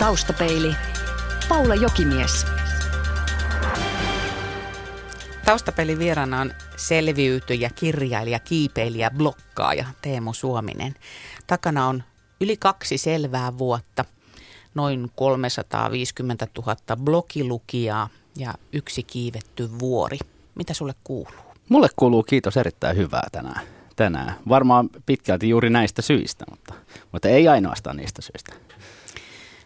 Taustapeili. Paula Jokimies. Taustapelin vieraana on selviytyjä, kirjailija, kiipeilijä, blokkaaja Teemu Suominen. Takana on yli kaksi selvää vuotta, noin 350 000 blogilukijaa ja yksi kiivetty vuori. Mitä sulle kuuluu? Mulle kuuluu kiitos erittäin hyvää tänään. tänään. Varmaan pitkälti juuri näistä syistä, mutta, mutta ei ainoastaan niistä syistä.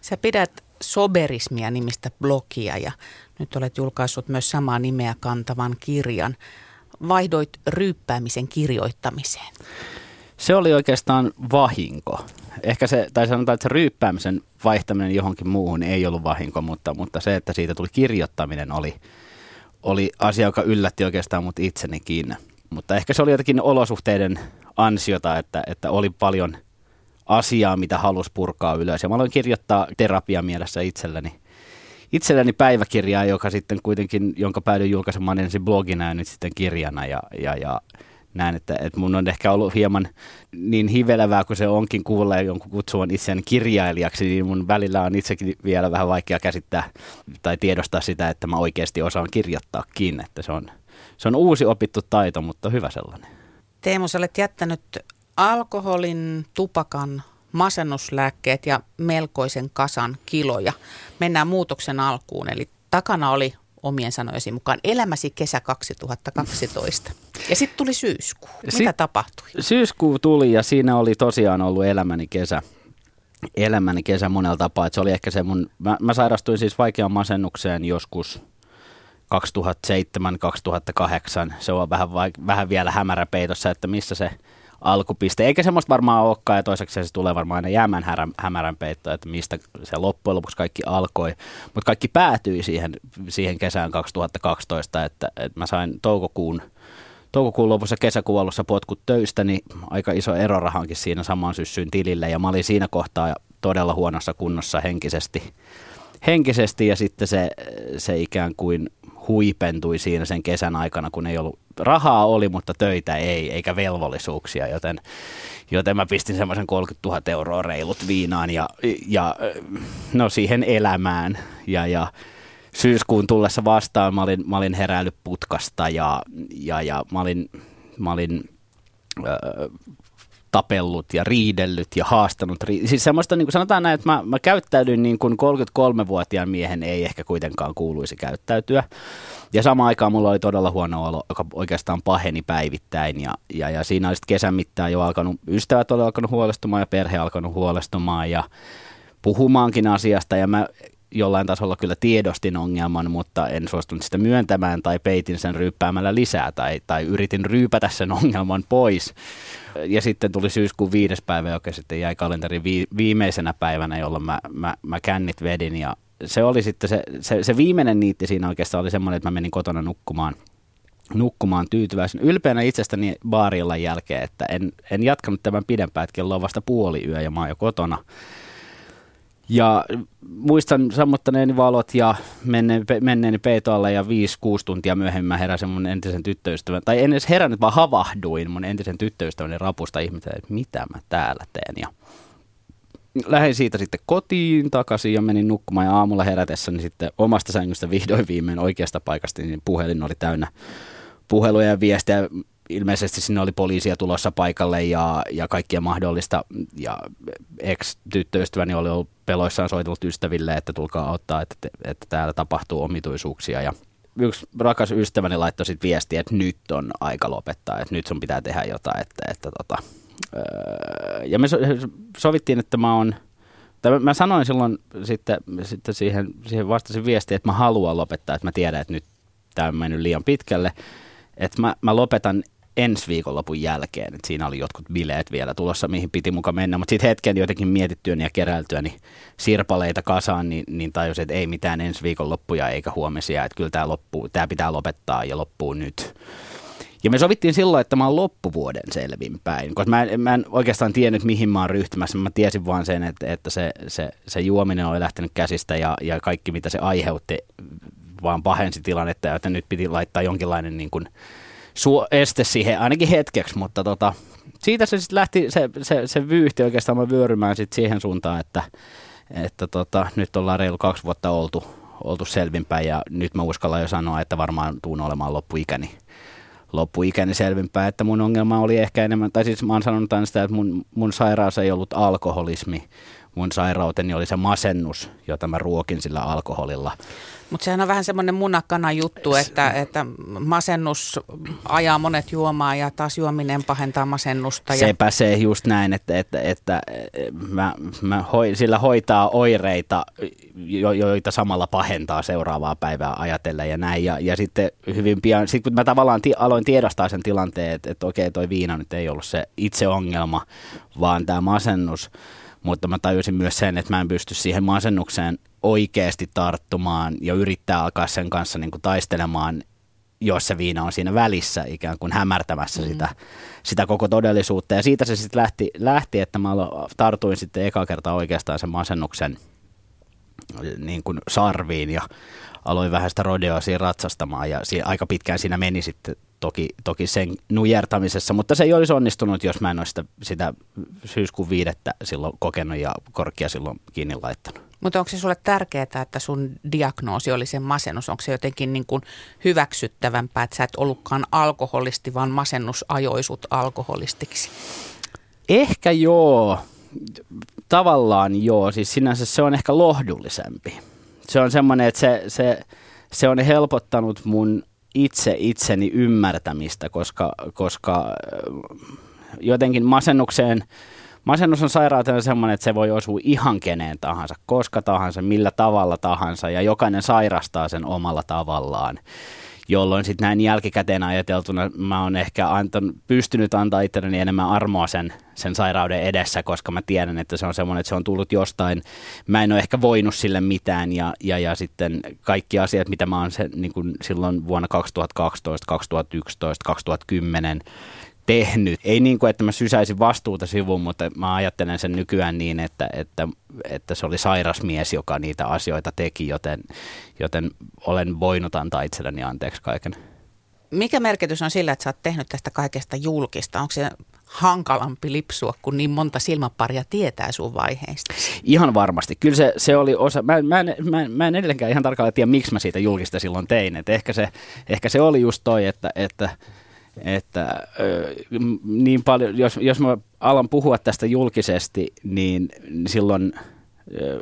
Sä pidät Soberismia nimistä blogia ja nyt olet julkaissut myös samaa nimeä kantavan kirjan. Vaihdoit ryyppäämisen kirjoittamiseen. Se oli oikeastaan vahinko. Ehkä se, tai sanotaan, että se ryyppäämisen vaihtaminen johonkin muuhun ei ollut vahinko, mutta, mutta se, että siitä tuli kirjoittaminen oli, oli asia, joka yllätti oikeastaan mut itsenikin. Mutta ehkä se oli jotenkin olosuhteiden ansiota, että, että oli paljon asiaa, mitä halusi purkaa ylös. Ja mä aloin kirjoittaa terapia mielessä itselleni, itselleni päiväkirjaa, joka sitten kuitenkin, jonka päädyin julkaisemaan ensin blogina ja nyt sitten kirjana. Ja, ja, ja näen, että, että mun on ehkä ollut hieman niin hivelevää kuin se onkin kuulla jonkun kutsuvan itseäni kirjailijaksi, niin mun välillä on itsekin vielä vähän vaikea käsittää tai tiedostaa sitä, että mä oikeasti osaan kirjoittaakin, että se on, se on uusi opittu taito, mutta hyvä sellainen. Teemu, sä olet jättänyt alkoholin, tupakan, masennuslääkkeet ja melkoisen kasan kiloja. Mennään muutoksen alkuun, eli takana oli omien sanojesi mukaan elämäsi kesä 2012. Ja sitten tuli syyskuu. Mitä Sit, tapahtui? Syyskuu tuli ja siinä oli tosiaan ollut elämäni kesä. Elämäni kesä monella tapaa. Et se oli ehkä se mun, mä, mä sairastuin siis vaikeaan masennukseen joskus 2007-2008. Se on vähän, vähän vielä hämärä peitossa, että missä se alkupiste. Eikä semmoista varmaan olekaan, ja toiseksi se tulee varmaan aina jäämän hämärän peitto, että mistä se loppujen lopuksi kaikki alkoi. Mutta kaikki päätyi siihen, siihen kesään 2012, että, että mä sain toukokuun, toukokuun lopussa kesäkuun alussa potkut töistä, niin aika iso erorahankin siinä samaan syssyyn tilille, ja mä olin siinä kohtaa todella huonossa kunnossa henkisesti henkisesti ja sitten se, se ikään kuin huipentui siinä sen kesän aikana, kun ei ollut, rahaa oli, mutta töitä ei, eikä velvollisuuksia, joten, joten mä pistin semmoisen 30 000 euroa reilut viinaan ja, ja no siihen elämään. Ja, ja syyskuun tullessa vastaan mä olin, mä olin heräillyt putkasta ja, ja, ja mä olin, mä olin äh, tapellut ja riidellyt ja haastanut. Siis semmoista, niin kuin sanotaan näin, että mä, mä käyttäydyin niin kuin 33-vuotiaan miehen ei ehkä kuitenkaan kuuluisi käyttäytyä. Ja samaan aikaan mulla oli todella huono olo, joka oikeastaan paheni päivittäin. Ja, ja, ja siinä oli sitten kesän mittaan jo alkanut, ystävät oli alkanut huolestumaan ja perhe alkanut huolestumaan ja puhumaankin asiasta. Ja mä jollain tasolla kyllä tiedostin ongelman, mutta en suostunut sitä myöntämään tai peitin sen ryyppäämällä lisää tai, tai yritin ryypätä sen ongelman pois. Ja sitten tuli syyskuun viides päivä, joka sitten jäi kalenterin vi- viimeisenä päivänä, jolloin mä, mä, mä kännit vedin ja se oli sitten se, se, se viimeinen niitti siinä oikeastaan oli semmoinen, että mä menin kotona nukkumaan nukkumaan tyytyväisen. Ylpeänä itsestäni baarilla jälkeen, että en, en jatkanut tämän pidempään, että kello on vasta puoli yö ja mä oon jo kotona. Ja muistan sammuttaneeni valot ja menneeni, peitoalle ja 5-6 tuntia myöhemmin mä heräsin mun entisen tyttöystävän, tai en edes herännyt, vaan havahduin mun entisen tyttöystäväni rapusta ihmetellä, että mitä mä täällä teen. Ja lähdin siitä sitten kotiin takaisin ja menin nukkumaan ja aamulla herätessäni sitten omasta sängystä vihdoin viimein oikeasta paikasta, niin puhelin oli täynnä puheluja ja viestejä ilmeisesti sinne oli poliisia tulossa paikalle ja, ja kaikkia mahdollista. Ja ex-tyttöystäväni oli ollut peloissaan soitellut ystäville, että tulkaa auttaa, että, että täällä tapahtuu omituisuuksia. Ja yksi rakas ystäväni laittoi sitten viestiä, että nyt on aika lopettaa, että nyt sun pitää tehdä jotain. Että, että tota, öö, ja me sovittiin, että mä oon mä sanoin silloin sitten, sitten siihen, siihen vastasin viestiä, että mä haluan lopettaa, että mä tiedän, että nyt tämä on mennyt liian pitkälle. Että mä, mä lopetan ensi viikonlopun jälkeen. Et siinä oli jotkut bileet vielä tulossa, mihin piti muka mennä. Mutta sitten hetken jotenkin mietittyäni ja keräiltyäni sirpaleita kasaan, niin, niin tajusin, että ei mitään ensi viikonloppuja eikä huomisia. Että kyllä tämä loppuu, tämä pitää lopettaa ja loppuu nyt. Ja me sovittiin silloin, että mä oon loppuvuoden selvinpäin, koska mä en, mä en oikeastaan tiennyt, mihin mä oon ryhtymässä. Mä tiesin vaan sen, että, että se, se, se juominen on lähtenyt käsistä ja, ja kaikki, mitä se aiheutti, vaan pahensi tilannetta, että nyt piti laittaa jonkinlainen niin kuin, su- este siihen ainakin hetkeksi, mutta tota, siitä se sitten lähti se, se, se vyyhti oikeastaan vyörymään sit siihen suuntaan, että, että tota, nyt ollaan reilu kaksi vuotta oltu, oltu selvinpäin ja nyt mä uskallan jo sanoa, että varmaan tuun olemaan loppuikäni loppuikäni selvinpäin, että mun ongelma oli ehkä enemmän, tai siis mä oon sanonut sitä, että mun, mun sairaus ei ollut alkoholismi, mun sairauteni oli se masennus, jota mä ruokin sillä alkoholilla. Mutta sehän on vähän semmoinen munakana juttu, että, että masennus ajaa monet juomaan ja taas juominen pahentaa masennusta. Sepä se just näin, että, että, että mä, mä hoi, sillä hoitaa oireita, jo, joita samalla pahentaa seuraavaa päivää ajatellen ja näin. Ja, ja sitten hyvin pian, sit kun mä tavallaan ti, aloin tiedostaa sen tilanteen, että, että okei toi viina nyt ei ollut se itse ongelma, vaan tämä masennus, mutta mä tajusin myös sen, että mä en pysty siihen masennukseen oikeasti tarttumaan ja yrittää alkaa sen kanssa niin kuin taistelemaan, jos se viina on siinä välissä ikään kuin hämärtämässä mm. sitä, sitä koko todellisuutta. Ja siitä se sitten lähti, lähti, että mä tartuin sitten eka kertaa oikeastaan sen masennuksen niin kuin sarviin ja aloin vähän sitä rodeoa siinä ratsastamaan ja siinä, aika pitkään siinä meni sitten toki, toki sen nujertamisessa, mutta se ei olisi onnistunut, jos mä en olisi sitä, sitä syyskuun viidettä silloin kokenut ja korkia silloin kiinni laittanut. Mutta onko se sulle tärkeää, että sun diagnoosi oli sen masennus? Onko se jotenkin niin kuin hyväksyttävämpää, että sä et ollutkaan alkoholisti, vaan masennus ajoi sut alkoholistiksi? Ehkä joo. Tavallaan joo. Siis sinänsä se on ehkä lohdullisempi. Se on semmoinen, että se, se, se on helpottanut mun itse itseni ymmärtämistä, koska, koska jotenkin masennukseen – Masennus on sairautena semmoinen, että se voi osua ihan keneen tahansa, koska tahansa, millä tavalla tahansa ja jokainen sairastaa sen omalla tavallaan jolloin sitten näin jälkikäteen ajateltuna mä oon ehkä anton, pystynyt antaa itselleni enemmän armoa sen, sen sairauden edessä, koska mä tiedän, että se on semmoinen, että se on tullut jostain. Mä en ole ehkä voinut sille mitään ja, ja, ja sitten kaikki asiat, mitä mä oon se, niin kuin silloin vuonna 2012, 2011, 2010 tehnyt. Ei niin kuin, että mä sysäisin vastuuta sivuun, mutta mä ajattelen sen nykyään niin, että, että, että se oli sairas mies, joka niitä asioita teki, joten, joten olen voinut antaa itselleni anteeksi kaiken. Mikä merkitys on sillä, että sä oot tehnyt tästä kaikesta julkista? Onko se hankalampi lipsua, kun niin monta silmäparia tietää sun vaiheista? Ihan varmasti. Kyllä se, se oli osa, mä, mä, en, mä, mä en edelleenkään ihan tarkalleen tiedä, miksi mä siitä julkista silloin tein. Et ehkä, se, ehkä se oli just toi, että, että että niin paljon, jos, jos mä alan puhua tästä julkisesti, niin silloin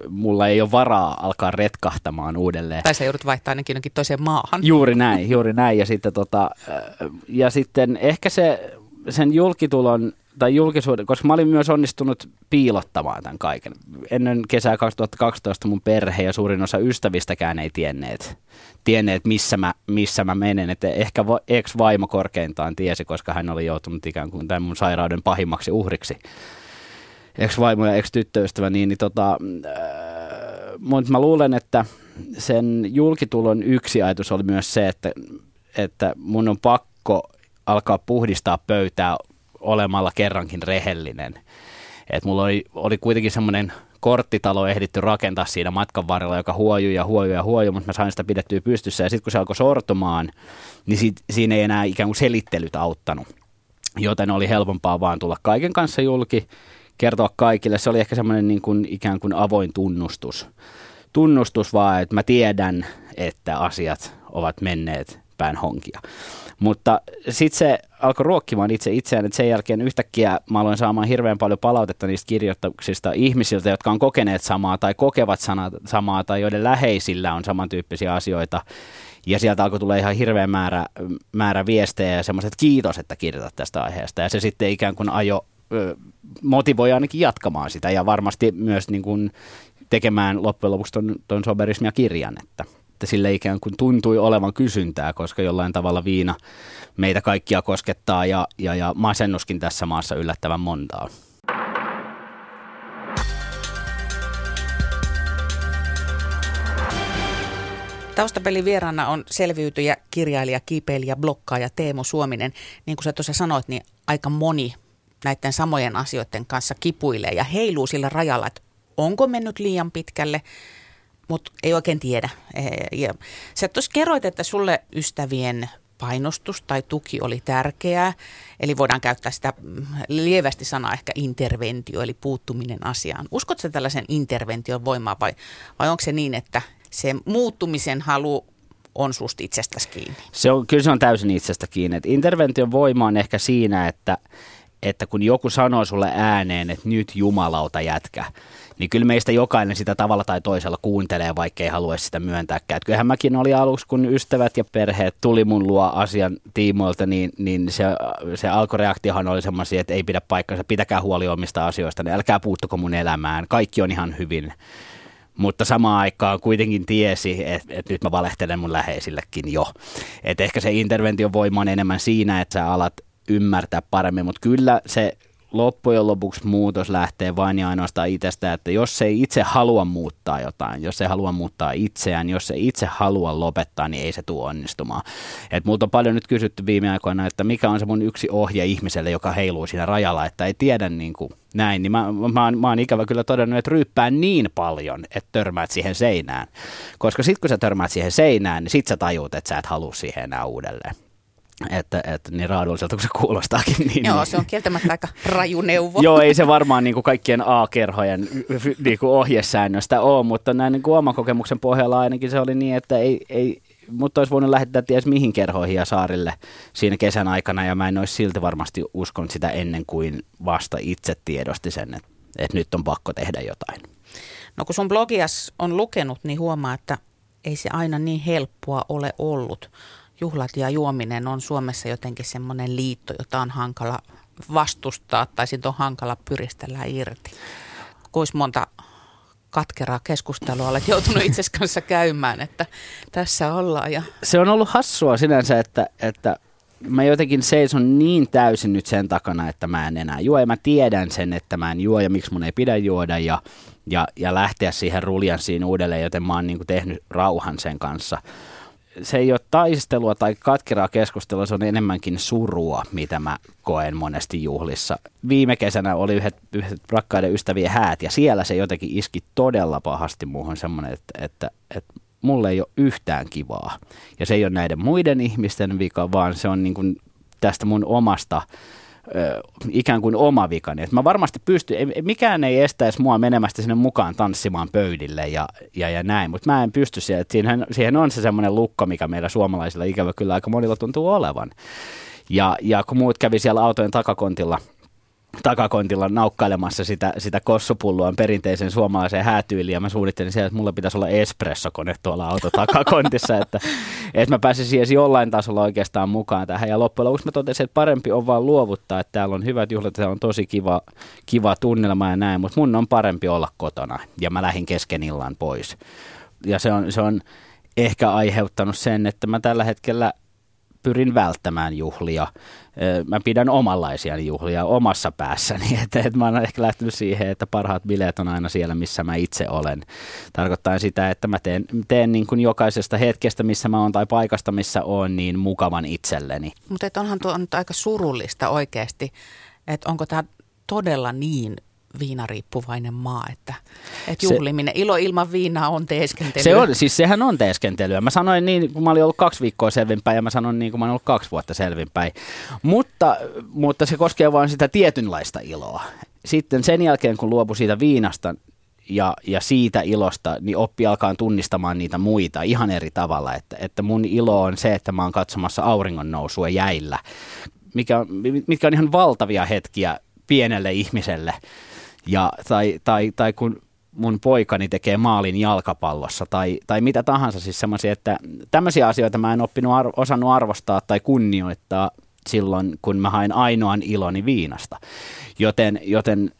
mulla ei ole varaa alkaa retkahtamaan uudelleen. Tai sä joudut vaihtaa ainakin jonkin toiseen maahan. Juuri näin, juuri näin. Ja sitten, tota, ja sitten ehkä se, sen julkitulon tai julkisuuden, koska mä olin myös onnistunut piilottamaan tämän kaiken. Ennen kesää 2012 mun perhe ja suurin osa ystävistäkään ei tienneet, tienneet missä, mä, missä mä menen. Että ehkä ex-vaimo korkeintaan tiesi, koska hän oli joutunut ikään kuin tämän mun sairauden pahimmaksi uhriksi. Ex-vaimo ja ex-tyttöystävä, niin, niin tota, äh, mutta mä luulen, että sen julkitulon yksi ajatus oli myös se, että, että mun on pakko alkaa puhdistaa pöytää olemalla kerrankin rehellinen. Et mulla oli, oli kuitenkin semmoinen korttitalo ehditty rakentaa siinä matkan varrella, joka huojui ja huojui ja huojui, mutta mä sain sitä pidettyä pystyssä. Ja sitten kun se alkoi sortumaan, niin sit, siinä ei enää ikään kuin selittelyt auttanut. Joten oli helpompaa vaan tulla kaiken kanssa julki, kertoa kaikille. Se oli ehkä semmoinen niin kuin, ikään kuin avoin tunnustus. Tunnustus vaan, että mä tiedän, että asiat ovat menneet päin honkia. Mutta sitten se alkoi ruokkimaan itse itseään, että sen jälkeen yhtäkkiä mä aloin saamaan hirveän paljon palautetta niistä kirjoituksista ihmisiltä, jotka on kokeneet samaa tai kokevat samaa tai joiden läheisillä on samantyyppisiä asioita. Ja sieltä alkoi tulla ihan hirveän määrä, määrä viestejä ja semmoiset kiitos, että kirjoitat tästä aiheesta. Ja se sitten ikään kuin ajo, motivoi ainakin jatkamaan sitä ja varmasti myös niin kuin tekemään loppujen lopuksi ton, ton soberismia kirjan. Että että sille ikään kuin tuntui olevan kysyntää, koska jollain tavalla viina meitä kaikkia koskettaa ja, ja, ja masennuskin tässä maassa yllättävän montaa. Taustapelin vieraana on selviytyjä, kirjailija, kiipeilijä, blokkaaja Teemu Suominen. Niin kuin sä tuossa sanoit, niin aika moni näiden samojen asioiden kanssa kipuilee ja heiluu sillä rajalla, että onko mennyt liian pitkälle mutta ei oikein tiedä. Ja sä tuossa kerroit, että sulle ystävien painostus tai tuki oli tärkeää. Eli voidaan käyttää sitä mm, lievästi sanaa ehkä interventio, eli puuttuminen asiaan. Uskotko tällaisen intervention voimaa vai, vai onko se niin, että se muuttumisen halu on susta itsestäsi kiinni? Se on, kyllä se on täysin itsestä kiinni. Et intervention voima on ehkä siinä, että, että kun joku sanoo sulle ääneen, että nyt jumalauta jätkä, niin kyllä meistä jokainen sitä tavalla tai toisella kuuntelee, vaikka ei haluaisi sitä myöntääkään. Et kyllähän mäkin oli aluksi, kun ystävät ja perheet tuli mun luo asian tiimoilta, niin, niin se, se alkureaktiohan oli semmoisia, että ei pidä paikkansa, pitäkää huoli omista asioista, niin älkää puuttuko mun elämään, kaikki on ihan hyvin. Mutta samaan aikaan kuitenkin tiesi, että, että nyt mä valehtelen mun läheisillekin jo. Että ehkä se intervention voima on enemmän siinä, että sä alat ymmärtää paremmin, mutta kyllä se loppujen lopuksi muutos lähtee vain ja ainoastaan itsestä, että jos ei itse halua muuttaa jotain, jos ei halua muuttaa itseään, jos ei itse halua lopettaa, niin ei se tule onnistumaan. Et multa on paljon nyt kysytty viime aikoina, että mikä on se mun yksi ohje ihmiselle, joka heiluu siinä rajalla, että ei tiedä niin kuin näin, niin mä, mä, oon, mä oon ikävä kyllä todennut, että ryyppää niin paljon, että törmäät siihen seinään. Koska sitten kun sä törmäät siihen seinään, niin sit sä tajuut, että sä et halua siihen enää uudelleen että, että niin raadulliselta kuin se kuulostaakin. Niin, Joo, se on kieltämättä aika raju neuvo. Joo, ei se varmaan niin kuin kaikkien A-kerhojen niin kuin ohjesäännöstä ole, mutta näin niin kuin oman kokemuksen pohjalla ainakin se oli niin, että ei, ei, mutta olisi voinut lähettää ties mihin kerhoihin ja saarille siinä kesän aikana, ja mä en olisi silti varmasti uskonut sitä ennen kuin vasta itse tiedosti sen, että, että nyt on pakko tehdä jotain. No kun sun blogias on lukenut, niin huomaa, että ei se aina niin helppoa ole ollut juhlat ja juominen on Suomessa jotenkin semmoinen liitto, jota on hankala vastustaa tai siitä on hankala pyristellä irti. Kuis monta katkeraa keskustelua olet joutunut itse kanssa käymään, että tässä ollaan. Ja... Se on ollut hassua sinänsä, että, että mä jotenkin seison niin täysin nyt sen takana, että mä en enää juo. Ja mä tiedän sen, että mä en juo ja miksi mun ei pidä juoda ja, ja, ja lähteä siihen ruljanssiin uudelleen, joten mä oon niin tehnyt rauhan sen kanssa se ei ole taistelua tai katkeraa keskustelua, se on enemmänkin surua, mitä mä koen monesti juhlissa. Viime kesänä oli yhdet, yhdet rakkaiden ystävien häät ja siellä se jotenkin iski todella pahasti muuhun semmoinen, että, että, että mulle ei ole yhtään kivaa. Ja se ei ole näiden muiden ihmisten vika, vaan se on niin kuin tästä mun omasta ikään kuin oma vikani. Että mä varmasti pystyn, mikään ei estäisi mua menemästä sinne mukaan tanssimaan pöydille ja, ja, ja näin, mutta mä en pysty siihen. Siihen, siihen on se semmoinen lukko, mikä meillä suomalaisilla ikävä kyllä aika monilla tuntuu olevan. Ja, ja kun muut kävi siellä autojen takakontilla – takakontilla naukkailemassa sitä, sitä kossupulloa perinteisen suomalaiseen häätyyliin ja mä suunnittelin siellä, että mulla pitäisi olla espressokone tuolla auto takakontissa, että, että mä pääsisin edes jollain tasolla oikeastaan mukaan tähän ja loppujen lopuksi mä totesin, että parempi on vaan luovuttaa, että täällä on hyvät juhlat, täällä on tosi kiva, kiva tunnelma ja näin, mutta mun on parempi olla kotona ja mä lähdin kesken illan pois. Ja se on, se on ehkä aiheuttanut sen, että mä tällä hetkellä pyrin välttämään juhlia. Mä pidän omanlaisia juhlia omassa päässäni, että, että mä oon ehkä lähtenyt siihen, että parhaat bileet on aina siellä, missä mä itse olen. Tarkoittaa sitä, että mä teen, teen niin kuin jokaisesta hetkestä, missä mä oon tai paikasta, missä oon, niin mukavan itselleni. Mutta onhan tuo nyt aika surullista oikeasti, että onko tämä todella niin viinariippuvainen maa, että, että juhliminen, se, ilo ilman viinaa on teeskentelyä. Se on, siis sehän on teeskentelyä. Mä sanoin niin, kun mä olin ollut kaksi viikkoa selvinpäin ja mä sanoin niin, kun mä olin ollut kaksi vuotta selvinpäin. Mutta, mutta se koskee vain sitä tietynlaista iloa. Sitten sen jälkeen, kun luopui siitä viinasta, ja, ja siitä ilosta, niin oppi alkaa tunnistamaan niitä muita ihan eri tavalla. Että, että mun ilo on se, että mä oon katsomassa auringon nousua jäillä, mikä, mitkä on ihan valtavia hetkiä pienelle ihmiselle ja, tai, tai, tai kun mun poikani tekee maalin jalkapallossa tai, tai mitä tahansa, siis semmoisia, että tämmöisiä asioita mä en oppinut ar- osannut arvostaa tai kunnioittaa silloin, kun mä hain ainoan iloni viinasta. Joten, joten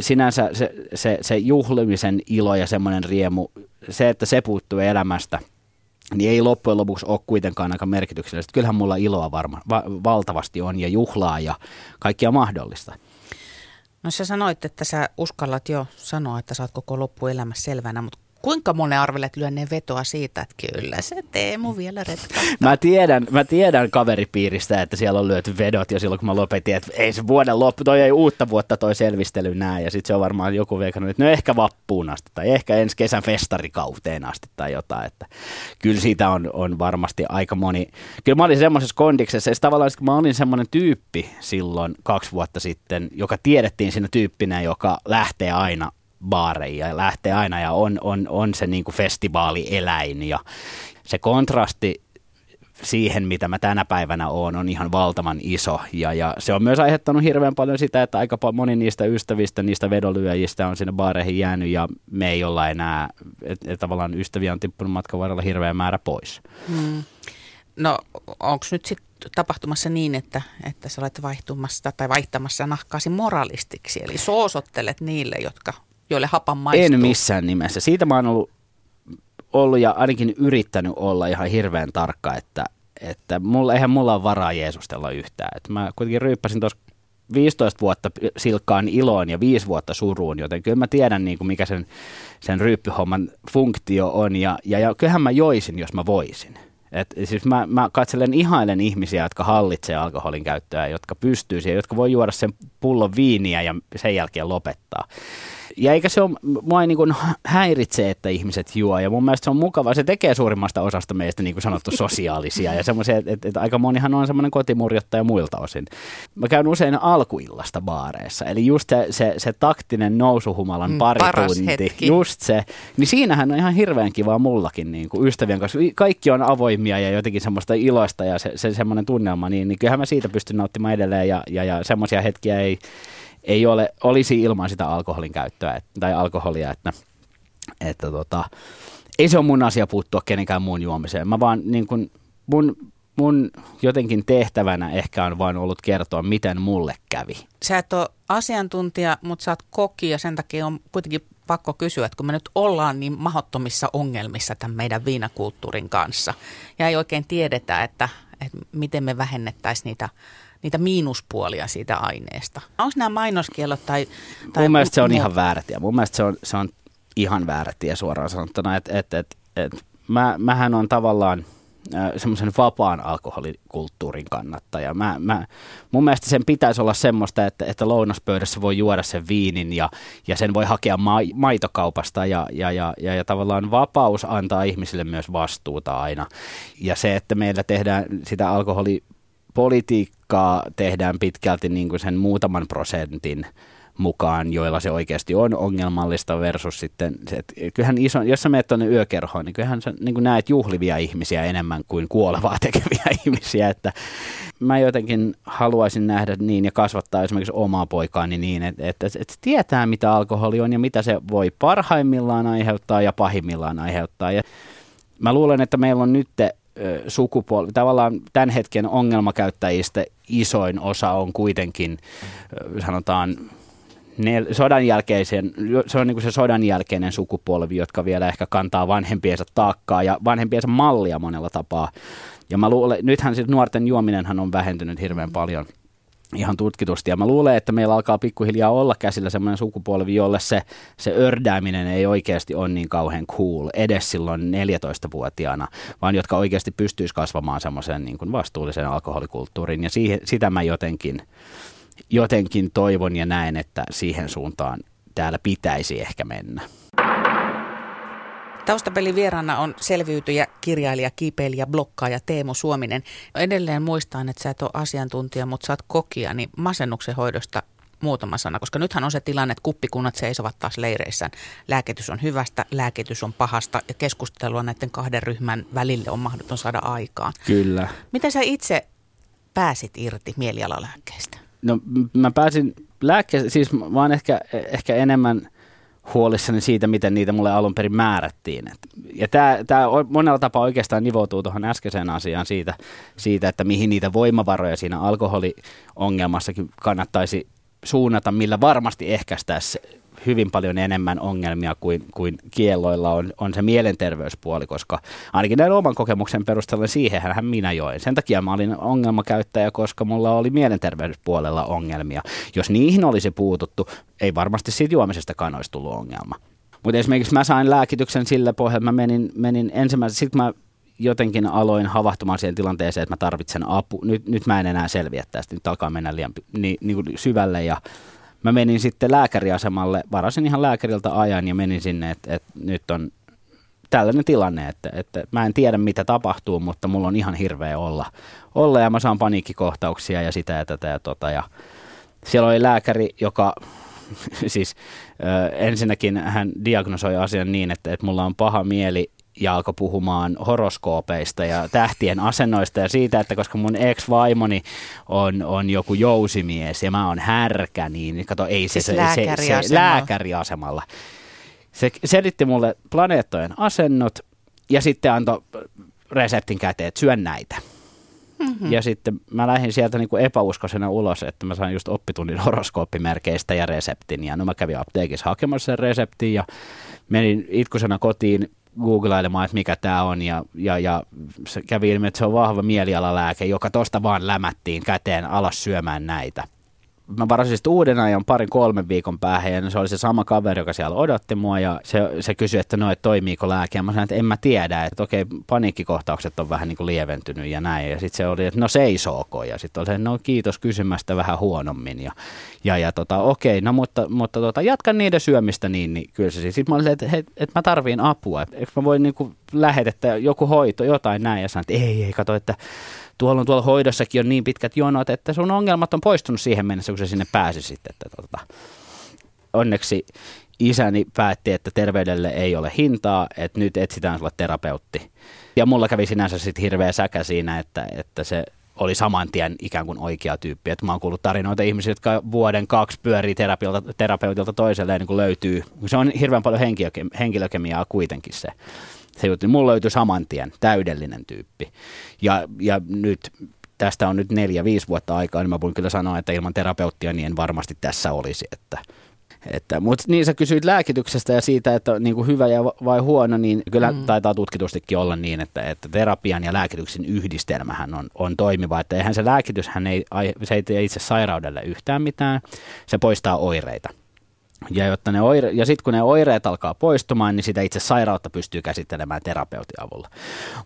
sinänsä se, se, se juhlimisen ilo ja semmoinen riemu, se, että se puuttuu elämästä, niin ei loppujen lopuksi ole kuitenkaan aika merkityksellistä. Kyllähän mulla iloa varma, va, valtavasti on ja juhlaa ja kaikkia mahdollista. No sä sanoit, että sä uskallat jo sanoa, että sä oot koko loppuelämä selvänä, mutta Kuinka monen arvelet lyönneen vetoa siitä, että kyllä se Teemu vielä retkahtaa? Mä tiedän, mä tiedän kaveripiiristä, että siellä on lyöty vedot jo silloin, kun mä lopetin, että ei se vuoden loppu, toi ei uutta vuotta toi selvistely näe. Ja sitten se on varmaan joku veikannut, että no ehkä vappuun asti tai ehkä ensi kesän festarikauteen asti tai jotain. Että kyllä siitä on, on varmasti aika moni. Kyllä mä olin semmoisessa kondiksessa, että tavallaan kun mä olin semmoinen tyyppi silloin kaksi vuotta sitten, joka tiedettiin siinä tyyppinä, joka lähtee aina baareihin ja lähtee aina ja on, on, on se niin kuin festivaalieläin ja se kontrasti siihen, mitä mä tänä päivänä oon, on ihan valtavan iso. Ja, ja se on myös aiheuttanut hirveän paljon sitä, että aika moni niistä ystävistä, niistä vedolyöjistä on sinne baareihin jäänyt ja me ei olla enää, että et tavallaan ystäviä on tippunut matkan varrella hirveän määrä pois. Hmm. No onko nyt sitten tapahtumassa niin, että, että sä olet vaihtumassa tai vaihtamassa nahkaasi moralistiksi, eli soosottelet niille, jotka joille hapan maistuu? En missään nimessä. Siitä mä oon ollut, ollut ja ainakin yrittänyt olla ihan hirveän tarkka, että, että mulla, eihän mulla ole varaa Jeesustella yhtään. Et mä kuitenkin ryyppäsin tuossa 15 vuotta silkkaan iloon ja 5 vuotta suruun, joten kyllä mä tiedän niin kuin mikä sen, sen ryyppyhomman funktio on ja, ja, ja kyllähän mä joisin, jos mä voisin. Et siis mä, mä katselen ihailen ihmisiä, jotka hallitsee alkoholin käyttöä, jotka pystyy siihen, jotka voi juoda sen pullon viiniä ja sen jälkeen lopettaa ja eikä se ole, mua ei niin kuin häiritse, että ihmiset juo. Ja mun mielestä se on mukava. Se tekee suurimmasta osasta meistä niin kuin sanottu sosiaalisia. Ja semmoisia, että, että, että aika monihan on semmoinen kotimurjottaja muilta osin. Mä käyn usein alkuillasta baareissa. Eli just se, se, se taktinen nousuhumalan mm, pari tunti. Hetki. Just se. Niin siinähän on ihan hirveän kivaa mullakin niin kuin ystävien kanssa. Kaikki on avoimia ja jotenkin semmoista iloista ja se, se semmoinen tunnelma. Niin, niin kyllähän mä siitä pystyn nauttimaan edelleen. Ja, ja, ja semmoisia hetkiä ei ei ole, olisi ilman sitä alkoholin käyttöä tai alkoholia, että, että tota, ei se ole mun asia puuttua kenenkään muun juomiseen. Mä vaan niin kun, mun, mun jotenkin tehtävänä ehkä on vain ollut kertoa, miten mulle kävi. Sä et ole asiantuntija, mutta sä oot koki ja sen takia on kuitenkin pakko kysyä, että kun me nyt ollaan niin mahdottomissa ongelmissa tämän meidän viinakulttuurin kanssa ja ei oikein tiedetä, että, että miten me vähennettäisiin niitä niitä miinuspuolia siitä aineesta. Onko nämä mainoskielot tai, tai Mun mielestä se on mu- ihan väärä tie. Mun mielestä se on, se on ihan väärä tie suoraan sanottuna. Et, et, et, et, mä, mähän on tavallaan semmoisen vapaan alkoholikulttuurin kannattaja. Mä, mä, mun mielestä sen pitäisi olla semmoista, että, että lounaspöydässä voi juoda sen viinin ja, ja sen voi hakea ma, maitokaupasta ja, ja, ja, ja, ja tavallaan vapaus antaa ihmisille myös vastuuta aina. Ja se, että meillä tehdään sitä alkoholi politiikkaa tehdään pitkälti niin kuin sen muutaman prosentin mukaan, joilla se oikeasti on ongelmallista versus sitten, se, että kyllähän iso, jos sä menet tuonne yökerhoon, niin kyllähän sä niin kuin näet juhlivia ihmisiä enemmän kuin kuolevaa tekeviä ihmisiä, että mä jotenkin haluaisin nähdä niin ja kasvattaa esimerkiksi omaa poikaani niin, että, että, että tietää mitä alkoholi on ja mitä se voi parhaimmillaan aiheuttaa ja pahimmillaan aiheuttaa. Ja mä luulen, että meillä on nyt sukupuoli, tavallaan tämän hetken ongelmakäyttäjistä isoin osa on kuitenkin, sanotaan, ne, sodan jälkeisen, se on niin se sodan jälkeinen sukupolvi, jotka vielä ehkä kantaa vanhempiensa taakkaa ja vanhempiensa mallia monella tapaa. Ja mä luulen, nythän siis nuorten juominenhan on vähentynyt hirveän paljon – ihan tutkitusti. Ja mä luulen, että meillä alkaa pikkuhiljaa olla käsillä semmoinen sukupolvi, jolle se, se ördääminen ei oikeasti ole niin kauhean cool edes silloin 14-vuotiaana, vaan jotka oikeasti pystyisi kasvamaan semmoisen niin vastuullisen alkoholikulttuurin. Ja siihen, sitä mä jotenkin, jotenkin toivon ja näen, että siihen suuntaan täällä pitäisi ehkä mennä. Taustapelin vieraana on selviytyjä, kirjailija, kiipeilijä, blokkaaja Teemu Suominen. Edelleen muistan, että sä et ole asiantuntija, mutta sä oot kokija, niin masennuksen hoidosta muutama sana, koska nythän on se tilanne, että kuppikunnat seisovat taas leireissään. Lääkitys on hyvästä, lääkitys on pahasta ja keskustelua näiden kahden ryhmän välille on mahdoton saada aikaan. Kyllä. Miten sä itse pääsit irti mielialalääkkeestä? No mä pääsin lääkkeestä, siis vaan ehkä, ehkä enemmän – huolissani siitä, miten niitä mulle alun perin määrättiin. Et, ja tämä monella tapaa oikeastaan nivoutuu tuohon äskeiseen asiaan siitä, siitä, että mihin niitä voimavaroja siinä alkoholiongelmassakin kannattaisi suunnata, millä varmasti ehkäistäisiin hyvin paljon enemmän ongelmia kuin, kuin kielloilla on, on se mielenterveyspuoli, koska ainakin näin oman kokemuksen perusteella siihenhän minä join. Sen takia mä olin ongelmakäyttäjä, koska mulla oli mielenterveyspuolella ongelmia. Jos niihin olisi puututtu, ei varmasti siitä juomisesta olisi tullut ongelma. Mutta esimerkiksi mä sain lääkityksen sillä pohjalla, mä menin, menin ensimmäisenä, sitten mä jotenkin aloin havahtumaan siihen tilanteeseen, että mä tarvitsen apu. Nyt, nyt mä en enää selviä tästä, nyt alkaa mennä liian niin, niin kuin syvälle ja mä menin sitten lääkäriasemalle, varasin ihan lääkäriltä ajan ja menin sinne, että, että nyt on tällainen tilanne, että, että mä en tiedä mitä tapahtuu, mutta mulla on ihan hirveä olla, olla ja mä saan paniikkikohtauksia ja sitä ja tätä ja tota. Ja siellä oli lääkäri, joka siis ö, ensinnäkin hän diagnosoi asian niin, että, että mulla on paha mieli ja alkoi puhumaan horoskoopeista ja tähtien asennoista ja siitä, että koska mun ex-vaimoni on, on joku jousimies ja mä oon härkä, niin kato, ei se, Siis se, se, lääkäriasemalla. se lääkäriasemalla. Se selitti mulle planeettojen asennot ja sitten antoi reseptin käteen, että syön näitä. Mm-hmm. Ja sitten mä lähdin sieltä niin kuin epäuskoisena ulos, että mä sain just oppitunnin horoskooppimerkeistä ja reseptin. Ja no mä kävin apteekissa hakemassa sen reseptin ja menin itkusena kotiin googlailemaan, että mikä tämä on. Ja, ja, ja se kävi ilmi, että se on vahva mielialalääke, joka tosta vaan lämättiin käteen alas syömään näitä mä varasin sitten uuden ajan parin kolmen viikon päähän ja se oli se sama kaveri, joka siellä odotti mua ja se, se kysyi, että no, että toimiiko lääke. Ja mä sanoin, että en mä tiedä, että okei, paniikkikohtaukset on vähän niin kuin lieventynyt ja näin. Ja sitten se oli, että no seisooko. Ja sitten oli se, no kiitos kysymästä vähän huonommin. Ja, ja, ja tota, okei, no mutta, mutta tota, jatkan niiden syömistä niin, niin kyllä se siis. Sitten mä olin, että, että, että mä tarviin apua. Että mä voin niin kuin lähetettä joku hoito, jotain näin. Ja sanoin, että ei, ei, kato, että tuolla on tuolla hoidossakin on niin pitkät jonot, että sun ongelmat on poistunut siihen mennessä, kun sä sinne pääsisit. Että tota. Onneksi isäni päätti, että terveydelle ei ole hintaa, että nyt etsitään sulle terapeutti. Ja mulla kävi sinänsä sitten hirveä säkä siinä, että, että se oli saman tien ikään kuin oikea tyyppi. Että mä oon kuullut tarinoita ihmisiä, jotka vuoden kaksi pyörii terapeutilta, terapeutilta toiselle ja niin kuin löytyy. Se on hirveän paljon henkilökemiaa kuitenkin se se juttu. Mulla löytyi saman tien täydellinen tyyppi. Ja, ja nyt tästä on nyt neljä, viisi vuotta aikaa, niin mä voin kyllä sanoa, että ilman terapeuttia niin en varmasti tässä olisi. Että, että, mutta niin sä kysyit lääkityksestä ja siitä, että niin kuin hyvä ja vai huono, niin kyllä mm. taitaa tutkitustikin olla niin, että, että terapian ja lääkityksen yhdistelmähän on, on toimiva. Että eihän se lääkityshän ei, se ei tee itse sairaudelle yhtään mitään, se poistaa oireita. Ja, jotta ne oire- ja sitten kun ne oireet alkaa poistumaan, niin sitä itse sairautta pystyy käsittelemään terapeutin avulla.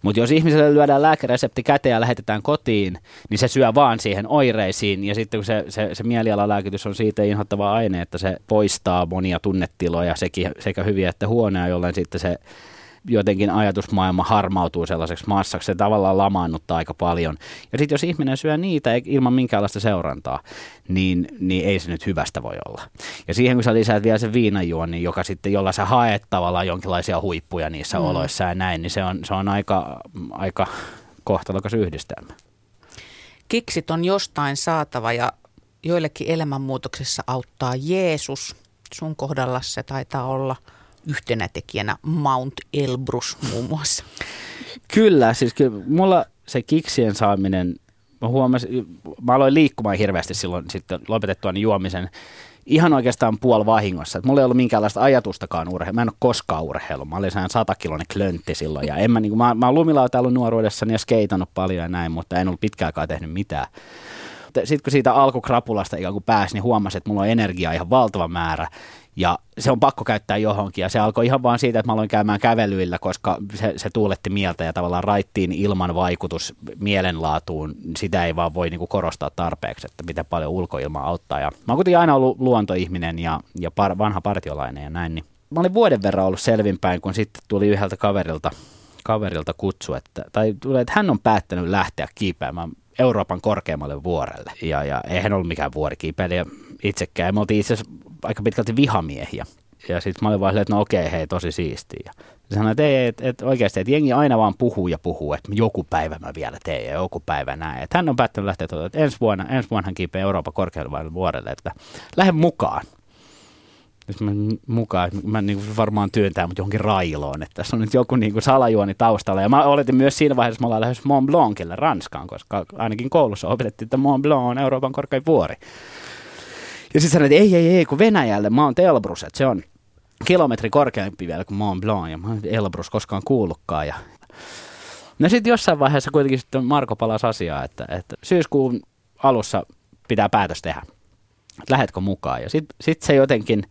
Mutta jos ihmiselle lyödään lääkeresepti käteen ja lähetetään kotiin, niin se syö vaan siihen oireisiin. Ja sitten kun se, se, se mielialalääkitys on siitä inhottava aine, että se poistaa monia tunnetiloja sekä, sekä hyviä että huonoja, jolloin sitten se jotenkin ajatusmaailma harmautuu sellaiseksi massaksi, se tavallaan lamaannuttaa aika paljon. Ja sitten jos ihminen syö niitä ilman minkäänlaista seurantaa, niin, niin ei se nyt hyvästä voi olla. Ja siihen kun sä lisäät vielä sen viinajuon, joka sitten, jolla sä haet tavallaan jonkinlaisia huippuja niissä mm. oloissa ja näin, niin se on, se on aika, aika kohtalokas yhdistelmä. Kiksit on jostain saatava ja joillekin elämänmuutoksessa auttaa Jeesus. Sun kohdalla se taitaa olla – yhtenä tekijänä Mount Elbrus muun muassa. Kyllä, siis kyllä mulla se kiksien saaminen, mä huomasin, mä aloin liikkumaan hirveästi silloin sitten lopetettua juomisen ihan oikeastaan puol vahingossa. mulla ei ollut minkäänlaista ajatustakaan urheilua. Mä en ole koskaan urheillut. Mä olin sehän satakiloinen klöntti silloin. Ja en mä, niin kuin, mä, mä oon lumilautellut nuoruudessani ja skeitannut paljon ja näin, mutta en ollut pitkäänkään tehnyt mitään. Sitten kun siitä alkukrapulasta ikään kuin pääsi, niin huomasin, että mulla on energiaa ihan valtava määrä. Ja se on pakko käyttää johonkin. Ja se alkoi ihan vaan siitä, että mä aloin käymään kävelyillä, koska se, se tuuletti mieltä ja tavallaan raittiin ilman vaikutus mielenlaatuun. Sitä ei vaan voi niinku korostaa tarpeeksi, että miten paljon ulkoilma auttaa. Ja mä oon aina ollut luontoihminen ja, ja par, vanha partiolainen ja näin. Niin mä olin vuoden verran ollut selvinpäin, kun sitten tuli yhdeltä kaverilta, kaverilta kutsu, että, tai tuli, että hän on päättänyt lähteä kiipeämään Euroopan korkeammalle vuorelle. Ja, ja eihän ollut mikään vuorikiipeilijä itsekään. Me oltiin itse asiassa aika pitkälti vihamiehiä. Ja sitten mä olin vaan että no okei, hei, tosi siistiä. Ja se sanoi, että, ei, että, että oikeasti, että jengi aina vaan puhuu ja puhuu, että joku päivä mä vielä teen ja joku päivä näin. Että hän on päättänyt lähteä, tuota, että ensi vuonna, ensi vuonna hän kiipeää Euroopan korkealle vuorelle, että lähde mukaan. Jos mä mukaan, mä niin varmaan työntää mut johonkin railoon, että tässä on nyt joku niin kuin salajuoni taustalla. Ja mä oletin myös siinä vaiheessa, että me ollaan lähes Mont Blancille Ranskaan, koska ainakin koulussa opetettiin, että Mont Blanc on Euroopan korkein vuori. Ja sitten sanoin, että ei, ei, ei, kun Venäjälle Mount Elbrus, että se on kilometri korkeampi vielä kuin Mont Blanc, ja mä Elbrus koskaan kuullutkaan. Ja... No sitten jossain vaiheessa kuitenkin sitten Marko palasi asiaa, että, että syyskuun alussa pitää päätös tehdä, että lähetkö mukaan. Ja sitten sit se jotenkin, mä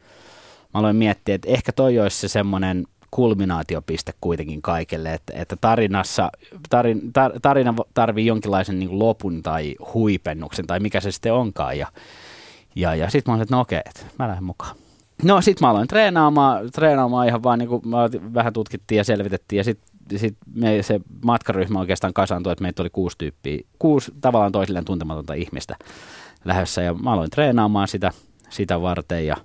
aloin miettiä, että ehkä toi olisi se semmoinen kulminaatiopiste kuitenkin kaikelle, että, että tarinassa, tarin, tar, tarina tarvii jonkinlaisen niin lopun tai huipennuksen tai mikä se sitten onkaan. Ja, ja, ja sitten mä olin, että no okei, että mä lähden mukaan. No sitten mä aloin treenaamaan, treenaamaan ihan vaan niin kuin vähän tutkittiin ja selvitettiin ja sitten sit me, se matkaryhmä oikeastaan kasaantui, että meitä oli kuusi tyyppiä, kuusi tavallaan toisilleen tuntematonta ihmistä lähdössä ja mä aloin treenaamaan sitä, sitä varten ja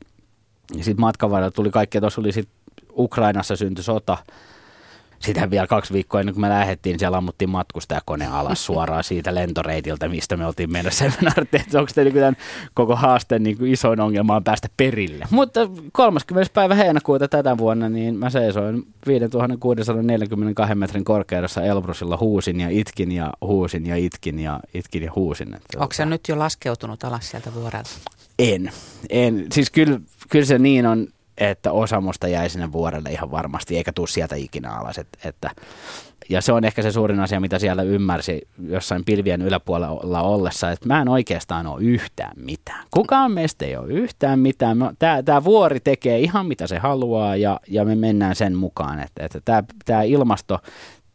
sitten matkan varrella tuli kaikkea, tuossa oli sitten Ukrainassa syntyi sota, sitä vielä kaksi viikkoa ennen kuin me lähdettiin, siellä ammuttiin matkustajakone alas suoraan siitä lentoreitiltä, mistä me oltiin menossa. että onko teillä tämän koko haasteen niin kuin isoin ongelma on päästä perille. Mutta 30. päivä heinäkuuta tätä vuonna, niin mä seisoin 5642 metrin korkeudessa Elbrusilla huusin ja itkin ja huusin ja itkin ja itkin ja huusin. Onko se nyt jo laskeutunut alas sieltä vuorelta? En. en. Siis kyllä, kyllä se niin on, että osa musta jäi sinne vuorelle ihan varmasti, eikä tuu sieltä ikinä alas. Et, että, ja se on ehkä se suurin asia, mitä siellä ymmärsi jossain pilvien yläpuolella ollessa, että mä en oikeastaan ole yhtään mitään. Kukaan meistä ei ole yhtään mitään. Tämä vuori tekee ihan mitä se haluaa ja, ja me mennään sen mukaan. Että, että tämä ilmasto,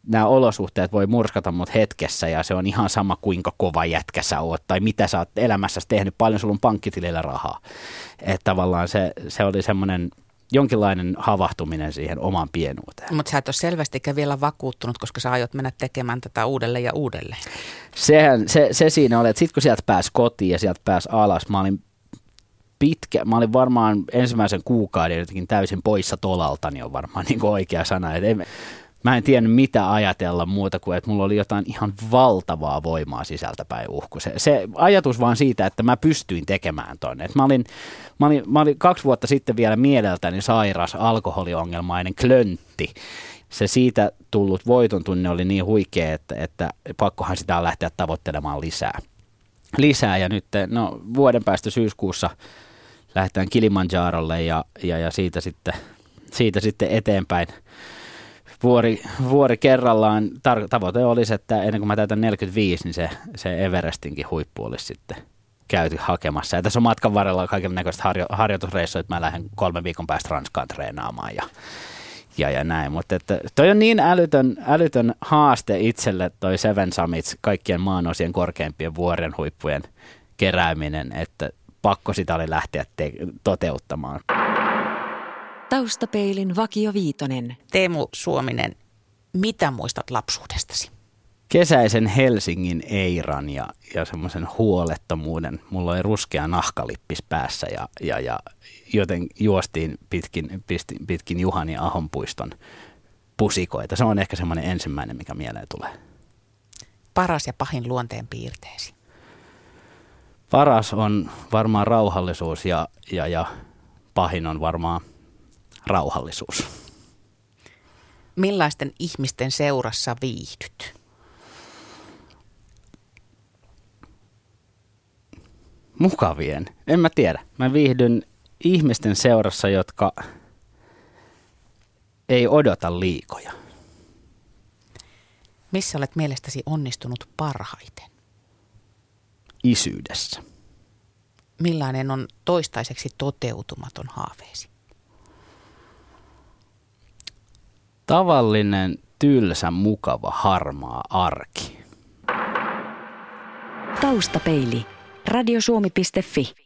nämä olosuhteet voi murskata mut hetkessä ja se on ihan sama kuinka kova jätkä sä oot tai mitä sä oot elämässäsi tehnyt, paljon sulla on pankkitilillä rahaa. Että tavallaan se, se oli semmoinen jonkinlainen havahtuminen siihen omaan pienuuteen. Mutta sä et ole selvästikään vielä vakuuttunut, koska sä aiot mennä tekemään tätä uudelleen ja uudelleen. Sehän, se, se siinä oli, että sitten kun sieltä pääsi kotiin ja sieltä pääsi alas, mä olin pitkä, mä olin varmaan ensimmäisen kuukauden jotenkin täysin poissa tolaltani on varmaan niin oikea sana. Että ei, mä en tiennyt mitä ajatella muuta kuin, että mulla oli jotain ihan valtavaa voimaa sisältäpäin uhku. Se, se ajatus vaan siitä, että mä pystyin tekemään tonne. Et mä, olin, mä, olin, mä olin kaksi vuotta sitten vielä mieleltäni sairas alkoholiongelmainen klöntti. Se siitä tullut voiton tunne oli niin huikea, että, että pakkohan sitä on lähteä tavoittelemaan lisää. Lisää ja nyt no, vuoden päästä syyskuussa lähdetään Kilimanjarolle ja, ja, ja siitä, sitten, siitä sitten eteenpäin – vuori, vuori kerrallaan. Tar- tavoite olisi, että ennen kuin mä täytän 45, niin se, se Everestinkin huippu olisi sitten käyty hakemassa. Ja tässä on matkan varrella kaiken näköistä harjo- harjoitusreissuja, että mä lähden kolmen viikon päästä Ranskaan treenaamaan ja, ja, ja näin. Mutta että toi on niin älytön, älytön haaste itselle toi Seven Summits, kaikkien maanosien korkeimpien vuoren huippujen kerääminen, että pakko sitä oli lähteä te- toteuttamaan. Taustapeilin Vakio Viitonen. Teemu Suominen, mitä muistat lapsuudestasi? Kesäisen Helsingin Eiran ja, ja semmoisen huolettomuuden. Mulla oli ruskea nahkalippis päässä ja, ja, ja joten juostiin pitkin, pitkin, pitkin Juhani Ahonpuiston pusikoita. Se on ehkä semmoinen ensimmäinen, mikä mieleen tulee. Paras ja pahin luonteen piirteesi? Paras on varmaan rauhallisuus ja, ja, ja pahin on varmaan – rauhallisuus. Millaisten ihmisten seurassa viihdyt? Mukavien. En mä tiedä. Mä viihdyn ihmisten seurassa, jotka ei odota liikoja. Missä olet mielestäsi onnistunut parhaiten? Isyydessä. Millainen on toistaiseksi toteutumaton haaveesi? Tavallinen, tylsä, mukava, harmaa arki. Taustapeili. Radiosuomi.fi.